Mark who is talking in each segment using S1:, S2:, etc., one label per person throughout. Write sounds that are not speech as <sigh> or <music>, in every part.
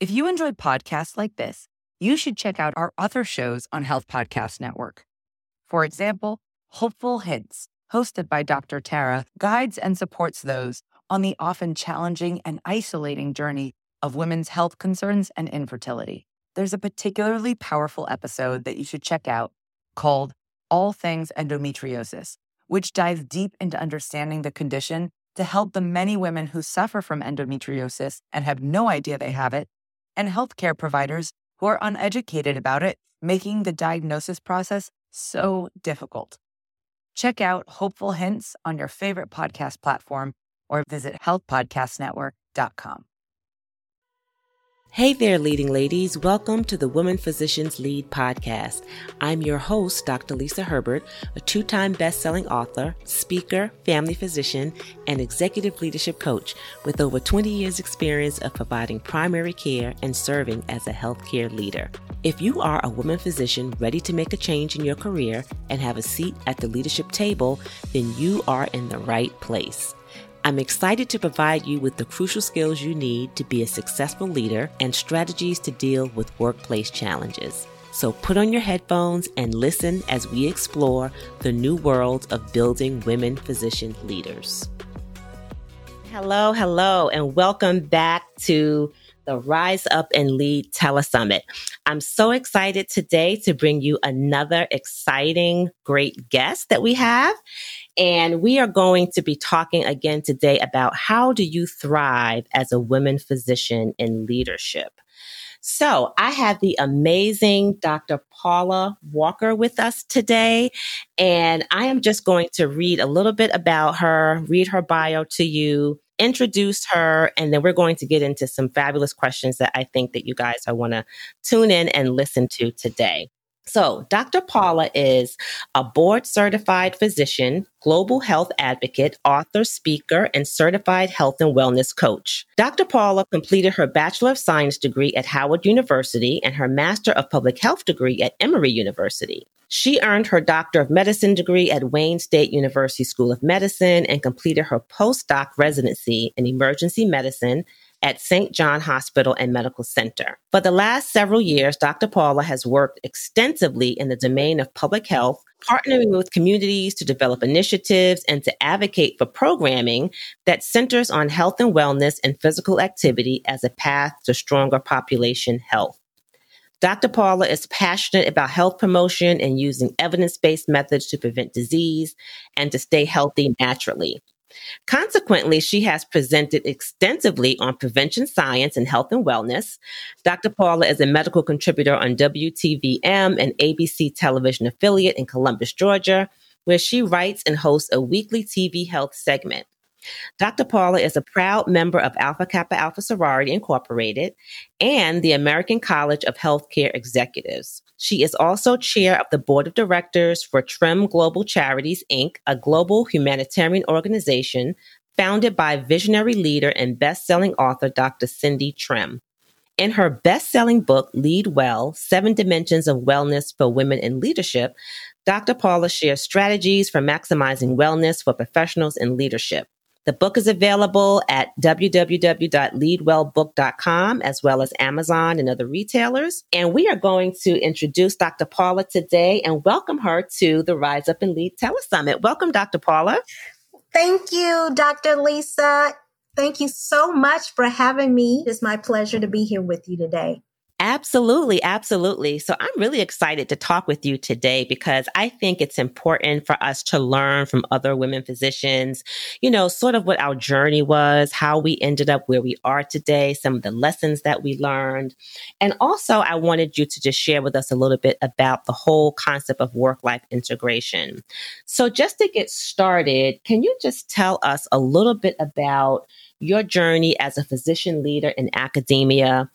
S1: If you enjoy podcasts like this, you should check out our other shows on Health Podcast Network. For example, Hopeful Hints, hosted by Dr. Tara, guides and supports those on the often challenging and isolating journey of women's health concerns and infertility. There's a particularly powerful episode that you should check out called All Things Endometriosis, which dives deep into understanding the condition to help the many women who suffer from endometriosis and have no idea they have it, and healthcare providers who are uneducated about it, making the diagnosis process so difficult. Check out Hopeful Hints on your favorite podcast platform or visit healthpodcastnetwork.com.
S2: Hey there, leading ladies. Welcome to the Women Physicians Lead podcast. I'm your host, Dr. Lisa Herbert, a two time best selling author, speaker, family physician, and executive leadership coach with over 20 years' experience of providing primary care and serving as a healthcare leader. If you are a woman physician ready to make a change in your career and have a seat at the leadership table, then you are in the right place. I'm excited to provide you with the crucial skills you need to be a successful leader and strategies to deal with workplace challenges. So put on your headphones and listen as we explore the new world of building women physician leaders. Hello, hello, and welcome back to the Rise Up and Lead Telesummit. I'm so excited today to bring you another exciting, great guest that we have. And we are going to be talking again today about how do you thrive as a women physician in leadership. So I have the amazing Dr. Paula Walker with us today. And I am just going to read a little bit about her, read her bio to you, introduce her, and then we're going to get into some fabulous questions that I think that you guys are want to tune in and listen to today. So, Dr. Paula is a board certified physician, global health advocate, author, speaker, and certified health and wellness coach. Dr. Paula completed her Bachelor of Science degree at Howard University and her Master of Public Health degree at Emory University. She earned her Doctor of Medicine degree at Wayne State University School of Medicine and completed her postdoc residency in emergency medicine at St. John Hospital and Medical Center. For the last several years, Dr. Paula has worked extensively in the domain of public health, partnering with communities to develop initiatives and to advocate for programming that centers on health and wellness and physical activity as a path to stronger population health. Dr. Paula is passionate about health promotion and using evidence based methods to prevent disease and to stay healthy naturally. Consequently, she has presented extensively on prevention science and health and wellness. Dr. Paula is a medical contributor on WTVM, an ABC television affiliate in Columbus, Georgia, where she writes and hosts a weekly TV health segment. Dr. Paula is a proud member of Alpha Kappa Alpha Sorority Incorporated and the American College of Healthcare Executives. She is also chair of the board of directors for TRIM Global Charities, Inc., a global humanitarian organization founded by visionary leader and best-selling author Dr. Cindy Trimm. In her best-selling book, Lead Well, Seven Dimensions of Wellness for Women in Leadership, Dr. Paula shares strategies for maximizing wellness for professionals in leadership. The book is available at www.leadwellbook.com as well as Amazon and other retailers. And we are going to introduce Dr. Paula today and welcome her to the Rise Up and Lead Telesummit. Welcome, Dr. Paula.
S3: Thank you, Dr. Lisa. Thank you so much for having me. It's my pleasure to be here with you today.
S2: Absolutely, absolutely. So I'm really excited to talk with you today because I think it's important for us to learn from other women physicians, you know, sort of what our journey was, how we ended up where we are today, some of the lessons that we learned. And also, I wanted you to just share with us a little bit about the whole concept of work life integration. So, just to get started, can you just tell us a little bit about your journey as a physician leader in academia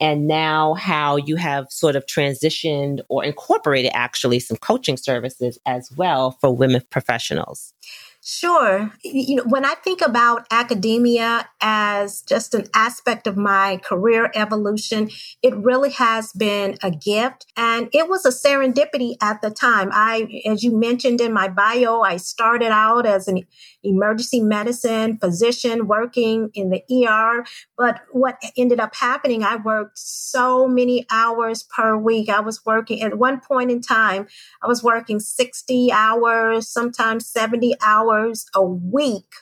S2: and now how you have sort of transitioned or incorporated actually some coaching services as well for women professionals.
S3: Sure. You know, when I think about academia as just an aspect of my career evolution, it really has been a gift and it was a serendipity at the time. I, as you mentioned in my bio, I started out as an emergency medicine physician working in the ER. But what ended up happening, I worked so many hours per week. I was working at one point in time, I was working 60 hours, sometimes 70 hours a week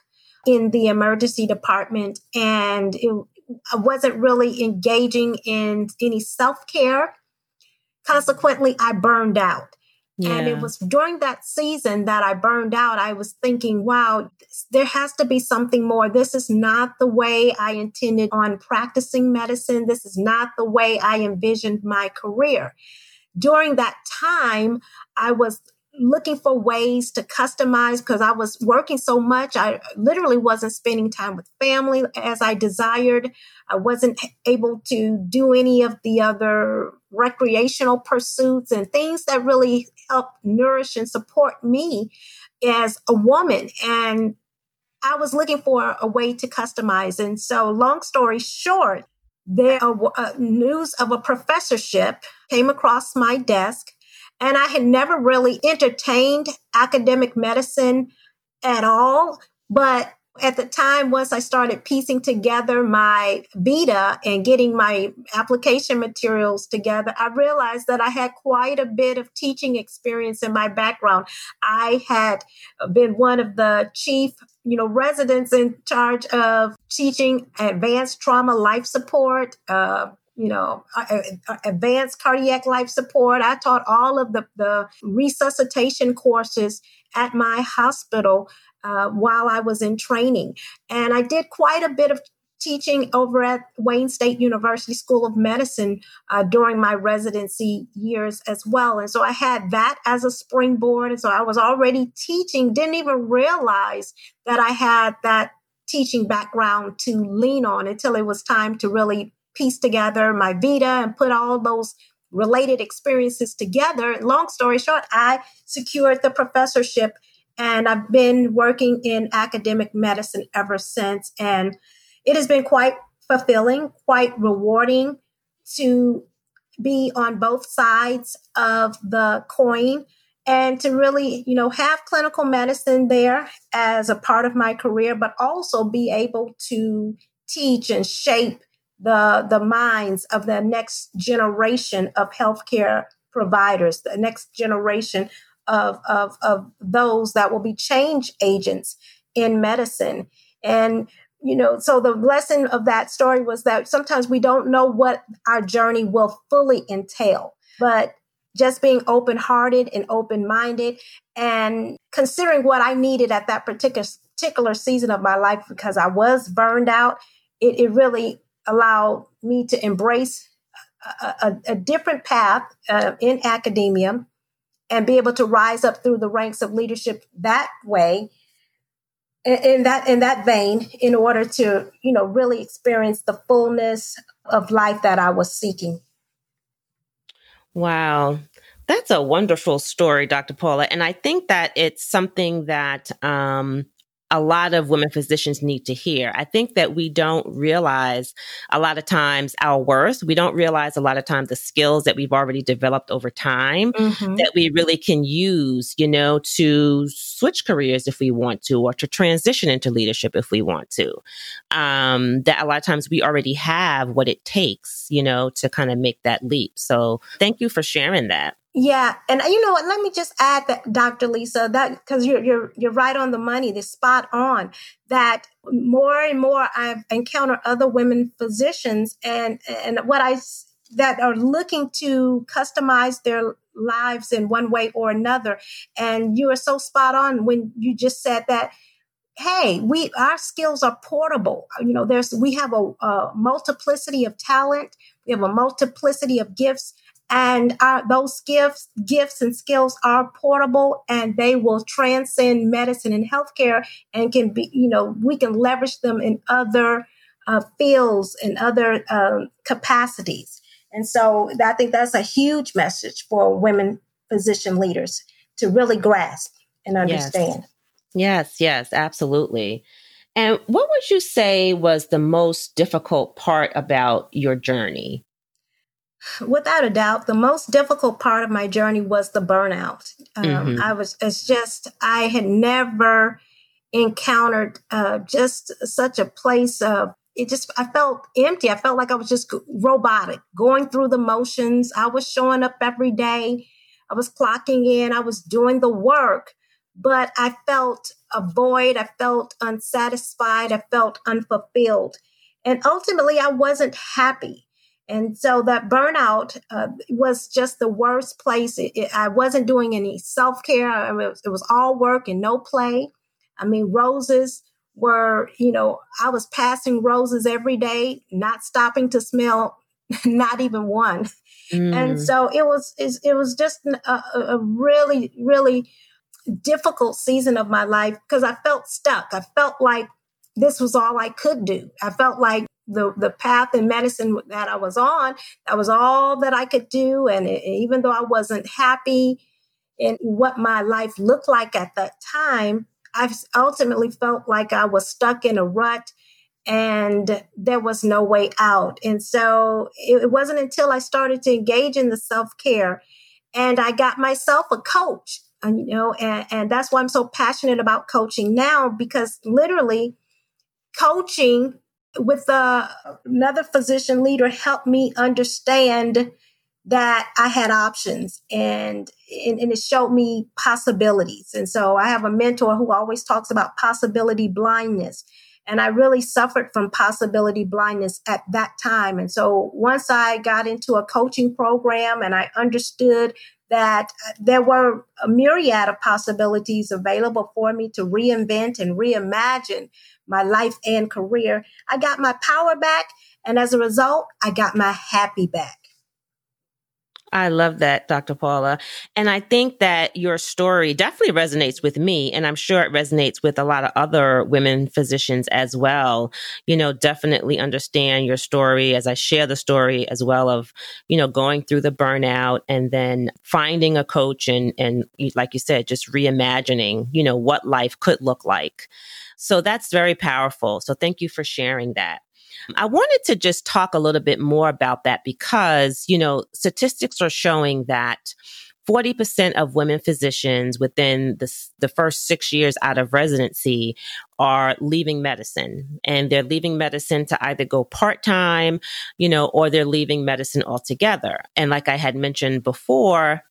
S3: in the emergency department. And it, I wasn't really engaging in any self care. Consequently, I burned out. Yeah. And it was during that season that I burned out. I was thinking, wow, there has to be something more. This is not the way I intended on practicing medicine. This is not the way I envisioned my career. During that time, I was looking for ways to customize because I was working so much. I literally wasn't spending time with family as I desired. I wasn't able to do any of the other recreational pursuits and things that really help nourish and support me as a woman. And I was looking for a way to customize. And so, long story short, there uh, news of a professorship came across my desk and I had never really entertained academic medicine at all. But at the time, once I started piecing together my vita and getting my application materials together, I realized that I had quite a bit of teaching experience in my background. I had been one of the chief you know, residents in charge of teaching advanced trauma life support, uh, you know, advanced cardiac life support. I taught all of the, the resuscitation courses at my hospital uh, while I was in training. And I did quite a bit of teaching over at Wayne State University School of Medicine uh, during my residency years as well. And so I had that as a springboard. And so I was already teaching, didn't even realize that I had that teaching background to lean on until it was time to really piece together my vita and put all those related experiences together. Long story short, I secured the professorship and I've been working in academic medicine ever since. And it has been quite fulfilling, quite rewarding to be on both sides of the coin and to really, you know, have clinical medicine there as a part of my career, but also be able to teach and shape the, the minds of the next generation of healthcare providers, the next generation of, of, of those that will be change agents in medicine. And, you know, so the lesson of that story was that sometimes we don't know what our journey will fully entail, but just being open hearted and open minded and considering what I needed at that particular particular season of my life because I was burned out, it, it really allowed me to embrace a, a, a different path uh, in academia and be able to rise up through the ranks of leadership that way in that in that vein in order to you know really experience the fullness of life that I was seeking.
S2: Wow. That's a wonderful story, Dr. Paula. And I think that it's something that um, a lot of women physicians need to hear. I think that we don't realize a lot of times our worth. We don't realize a lot of times the skills that we've already developed over time mm-hmm. that we really can use, you know, to switch careers if we want to, or to transition into leadership if we want to. Um, that a lot of times we already have what it takes, you know, to kind of make that leap. So thank you for sharing that.
S3: Yeah, and uh, you know what? Let me just add that, Dr. Lisa, that because you're you're you're right on the money, the spot on. That more and more I've encountered other women physicians, and and what I that are looking to customize their lives in one way or another. And you are so spot on when you just said that hey we our skills are portable uh, you know there's we have a, a multiplicity of talent we have a multiplicity of gifts and our, those gifts, gifts and skills are portable and they will transcend medicine and healthcare and can be, you know, we can leverage them in other uh, fields and other um, capacities. And so I think that's a huge message for women physician leaders to really grasp and understand.
S2: Yes. Yes, yes, absolutely. And what would you say was the most difficult part about your journey?
S3: Without a doubt, the most difficult part of my journey was the burnout. Um, mm-hmm. I was, it's just, I had never encountered uh, just such a place of it just i felt empty. I felt like i was just robotic going through the motions. I was showing up every day. I was clocking in. I was doing the work but i felt a void. I felt unsatisfied. I felt unfulfilled. And ultimately i wasn't happy and so that burnout uh, was just the worst place. It, it, I wasn't doing any self care. I mean, it, was, it was all work and no play. I mean, roses were, you know, I was passing roses every day, not stopping to smell <laughs> not even one. Mm. And so it was, it was just a, a really, really difficult season of my life because I felt stuck. I felt like this was all I could do. I felt like the the path in medicine that I was on, that was all that I could do. And it, even though I wasn't happy in what my life looked like at that time, I ultimately felt like I was stuck in a rut and there was no way out. And so it wasn't until I started to engage in the self care and I got myself a coach. And, you know, and, and that's why I'm so passionate about coaching now because literally coaching with uh, another physician leader helped me understand that I had options and, and, and it showed me possibilities. And so I have a mentor who always talks about possibility blindness. And I really suffered from possibility blindness at that time. And so once I got into a coaching program and I understood that there were a myriad of possibilities available for me to reinvent and reimagine my life and career. I got my power back. And as a result, I got my happy back.
S2: I love that, Dr. Paula. And I think that your story definitely resonates with me. And I'm sure it resonates with a lot of other women physicians as well. You know, definitely understand your story as I share the story as well of, you know, going through the burnout and then finding a coach and, and like you said, just reimagining, you know, what life could look like. So that's very powerful. So thank you for sharing that. I wanted to just talk a little bit more about that because, you know, statistics are showing that 40% of women physicians within the, the first six years out of residency are leaving medicine and they're leaving medicine to either go part time, you know, or they're leaving medicine altogether. And like I had mentioned before,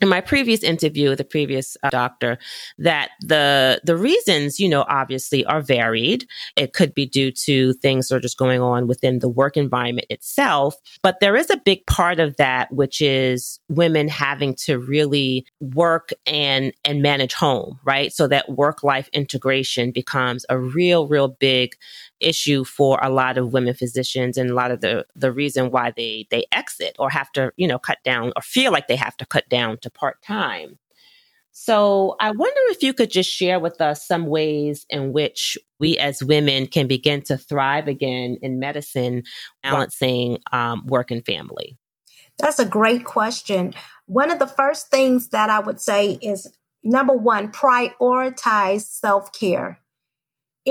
S2: in my previous interview with the previous uh, doctor that the the reasons you know obviously are varied. It could be due to things that are just going on within the work environment itself but there is a big part of that which is women having to really work and and manage home right? So that work life integration becomes a real real big issue for a lot of women physicians and a lot of the the reason why they they exit or have to you know cut down or feel like they have to cut down to part time so I wonder if you could just share with us some ways in which we as women can begin to thrive again in medicine, balancing um, work and family.
S3: That's a great question. One of the first things that I would say is number one, prioritize self care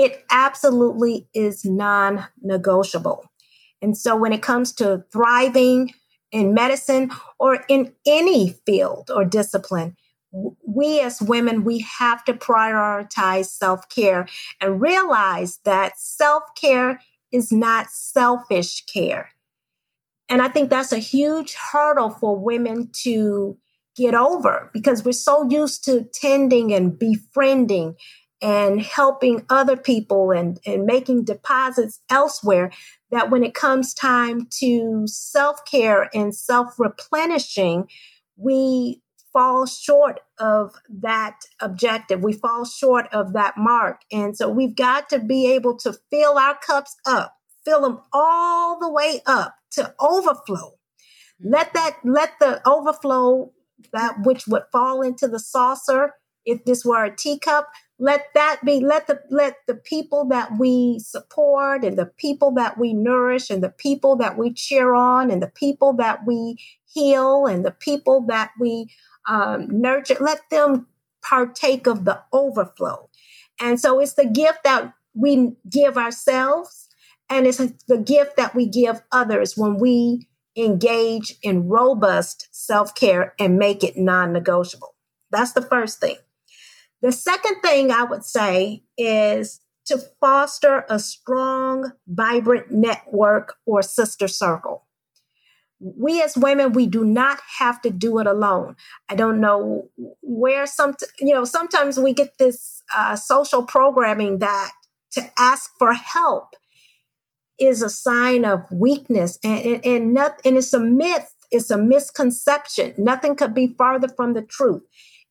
S3: it absolutely is non negotiable. And so when it comes to thriving in medicine or in any field or discipline, we as women, we have to prioritize self care and realize that self care is not selfish care. And I think that's a huge hurdle for women to get over because we're so used to tending and befriending and helping other people and, and making deposits elsewhere that when it comes time to self care and self replenishing, we fall short of that objective. We fall short of that mark. And so we've got to be able to fill our cups up, fill them all the way up to overflow. Let that, let the overflow, that which would fall into the saucer, if this were a teacup, let that be let the let the people that we support and the people that we nourish and the people that we cheer on and the people that we heal and the people that we um, nurture let them partake of the overflow And so it's the gift that we give ourselves, and it's the gift that we give others when we engage in robust self care and make it non negotiable. That's the first thing. The second thing I would say is to foster a strong, vibrant network or sister circle. We as women, we do not have to do it alone. I don't know where some, you know, sometimes we get this uh, social programming that to ask for help is a sign of weakness and, and, and, not, and it's a myth. It's a misconception. Nothing could be farther from the truth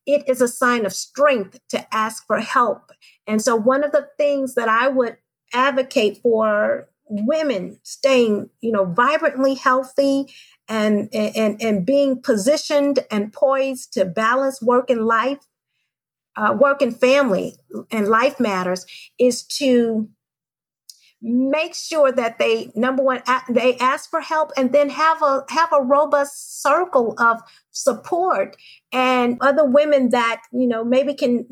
S3: it is a sign of strength to ask for help. And so, one of the things that I would advocate for women staying, you know, vibrantly healthy and, and, and being positioned and poised to balance work and life, uh, work and family and life matters is to make sure that they number one they ask for help and then have a have a robust circle of support and other women that you know maybe can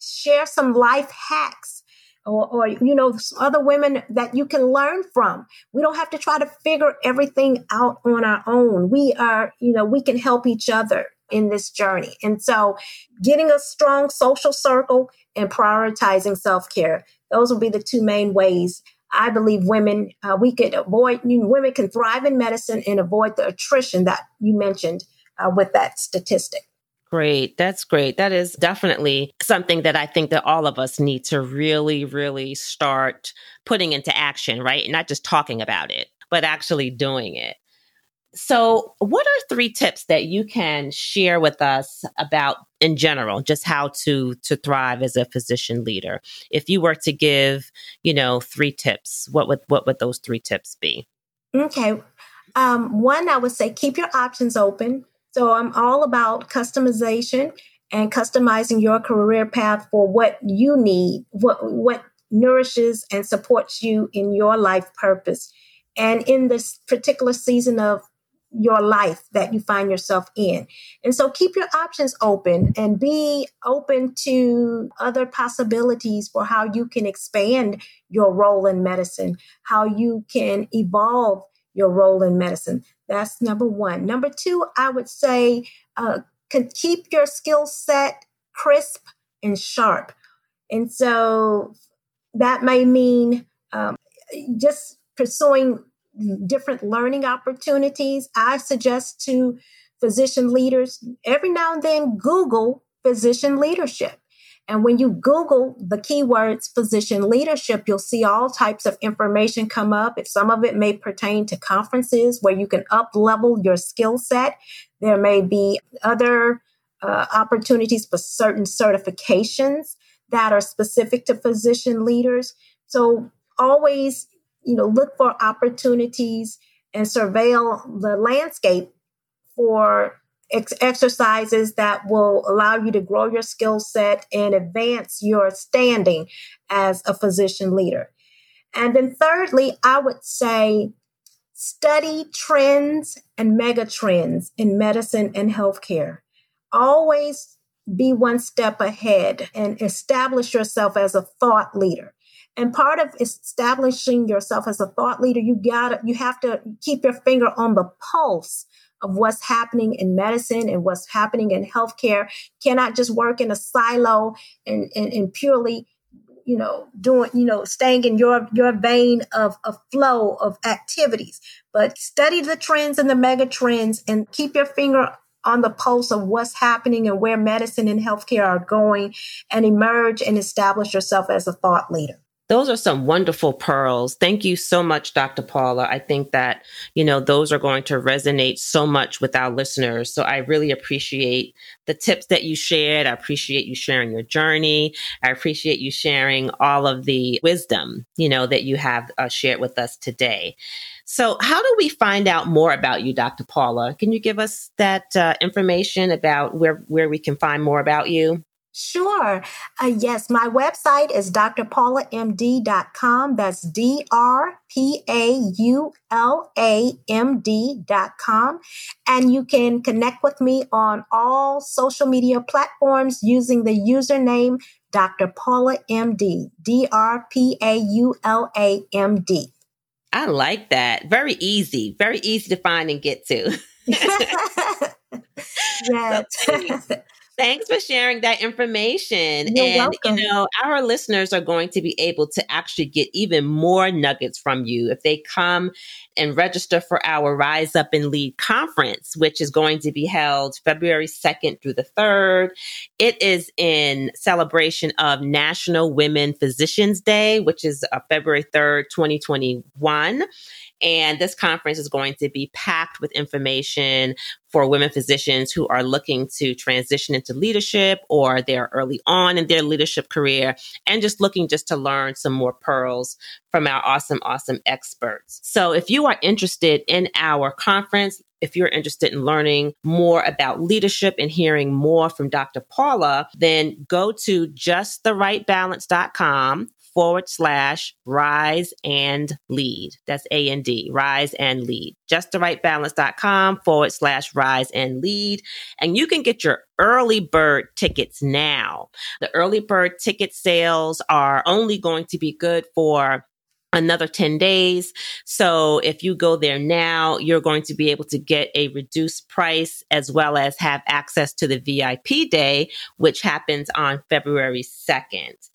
S3: share some life hacks or, or, you know other women that you can learn from. We don't have to try to figure everything out on our own. We are you know we can help each other in this journey. And so getting a strong social circle and prioritizing self-care those will be the two main ways I believe women, uh, we could avoid, you know, women can thrive in medicine and avoid the attrition that you mentioned uh, with that statistic.
S2: Great. That's great. That is definitely something that I think that all of us need to really, really start putting into action, right? Not just talking about it, but actually doing it. So, what are three tips that you can share with us about in general, just how to to thrive as a physician leader? If you were to give, you know, three tips, what would what would those three tips be?
S3: Okay. Um, one, I would say keep your options open. So I'm all about customization and customizing your career path for what you need, what what nourishes and supports you in your life purpose. And in this particular season of your life that you find yourself in. And so keep your options open and be open to other possibilities for how you can expand your role in medicine, how you can evolve your role in medicine. That's number one. Number two, I would say uh, keep your skill set crisp and sharp. And so that may mean um, just pursuing different learning opportunities. I suggest to physician leaders every now and then Google physician leadership. And when you Google the keywords physician leadership, you'll see all types of information come up. If some of it may pertain to conferences where you can up level your skill set, there may be other uh, opportunities for certain certifications that are specific to physician leaders. So always you know, look for opportunities and surveil the landscape for ex- exercises that will allow you to grow your skill set and advance your standing as a physician leader. And then thirdly, I would say study trends and mega trends in medicine and healthcare. Always be one step ahead and establish yourself as a thought leader. And part of establishing yourself as a thought leader, you gotta, you have to keep your finger on the pulse of what's happening in medicine and what's happening in healthcare. Cannot just work in a silo and, and, and purely, you know, doing, you know, staying in your, your vein of, a flow of activities, but study the trends and the mega trends and keep your finger on the pulse of what's happening and where medicine and healthcare are going and emerge and establish yourself as a thought leader.
S2: Those are some wonderful pearls. Thank you so much, Dr. Paula. I think that, you know, those are going to resonate so much with our listeners. So I really appreciate the tips that you shared. I appreciate you sharing your journey. I appreciate you sharing all of the wisdom, you know, that you have uh, shared with us today. So, how do we find out more about you, Dr. Paula? Can you give us that uh, information about where, where we can find more about you?
S3: Sure. Uh, yes, my website is drpaulamd.com. That's D R P A U L A M D.com. And you can connect with me on all social media platforms using the username Dr. Paula MD, D R P A U L A M D.
S2: I like that. Very easy, very easy to find and get to. <laughs> <laughs> <laughs>
S3: yes.
S2: So Thanks for sharing that information.
S3: You're
S2: and
S3: welcome.
S2: you know, our listeners are going to be able to actually get even more nuggets from you if they come and register for our Rise Up and Lead conference, which is going to be held February 2nd through the 3rd. It is in celebration of National Women Physicians Day, which is uh, February 3rd, 2021. And this conference is going to be packed with information for women physicians who are looking to transition into leadership or they're early on in their leadership career and just looking just to learn some more pearls from our awesome, awesome experts. So if you are interested in our conference, if you're interested in learning more about leadership and hearing more from Dr. Paula, then go to justtherightbalance.com forward slash rise and lead. That's A and D, rise and lead. Justtherightbalance.com forward slash rise and lead. And you can get your early bird tickets now. The early bird ticket sales are only going to be good for another 10 days. So if you go there now, you're going to be able to get a reduced price as well as have access to the VIP day, which happens on February 2nd.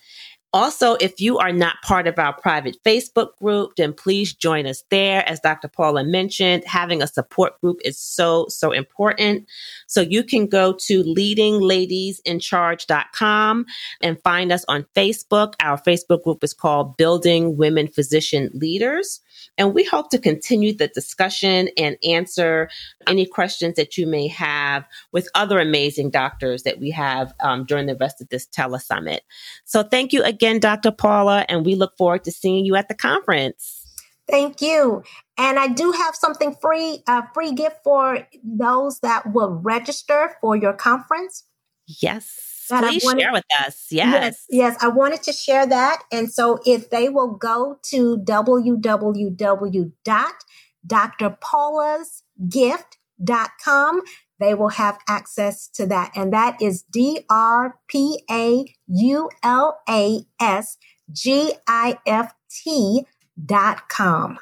S2: Also, if you are not part of our private Facebook group, then please join us there. As Dr. Paula mentioned, having a support group is so, so important. So you can go to leadingladiesincharge.com and find us on Facebook. Our Facebook group is called Building Women Physician Leaders. And we hope to continue the discussion and answer any questions that you may have with other amazing doctors that we have um, during the rest of this telesummit. So thank you again, Dr. Paula, and we look forward to seeing you at the conference.
S3: Thank you. And I do have something free, a free gift for those that will register for your conference.
S2: Yes.
S3: I
S2: Please
S3: wanted-
S2: share with us. Yes.
S3: Yes, I wanted to share that. And so if they will go to www.drpaulasgift.com, they will have access to that. And that is D R P A U L A S G I F T dot com.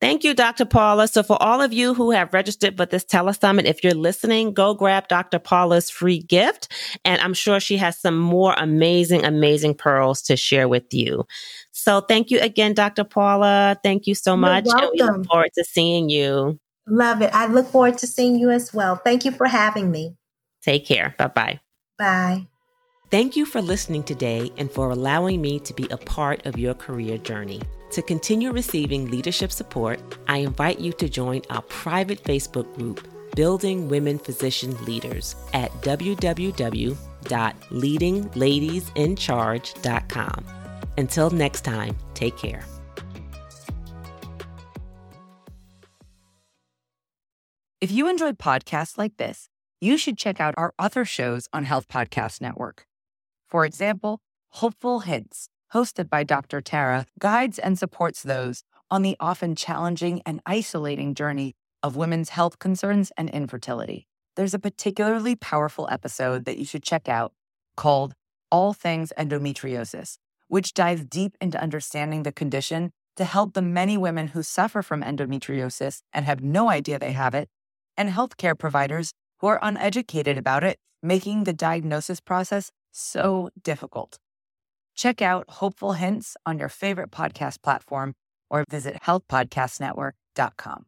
S2: Thank you, Dr. Paula. So for all of you who have registered for this telesummit, if you're listening, go grab Dr. Paula's free gift. And I'm sure she has some more amazing, amazing pearls to share with you. So thank you again, Dr. Paula. Thank you so
S3: You're
S2: much. And we look forward to seeing you.
S3: Love it. I look forward to seeing you as well. Thank you for having me.
S2: Take care. Bye bye.
S3: Bye.
S2: Thank you for listening today and for allowing me to be a part of your career journey. To continue receiving leadership support, I invite you to join our private Facebook group, Building Women Physician Leaders, at www.leadingladiesincharge.com. Until next time, take care.
S1: If you enjoyed podcasts like this, you should check out our other shows on Health Podcast Network. For example, Hopeful Hints, hosted by Dr. Tara, guides and supports those on the often challenging and isolating journey of women's health concerns and infertility. There's a particularly powerful episode that you should check out called All Things Endometriosis, which dives deep into understanding the condition to help the many women who suffer from endometriosis and have no idea they have it, and healthcare providers who are uneducated about it, making the diagnosis process so difficult. Check out Hopeful Hints on your favorite podcast platform or visit healthpodcastnetwork.com.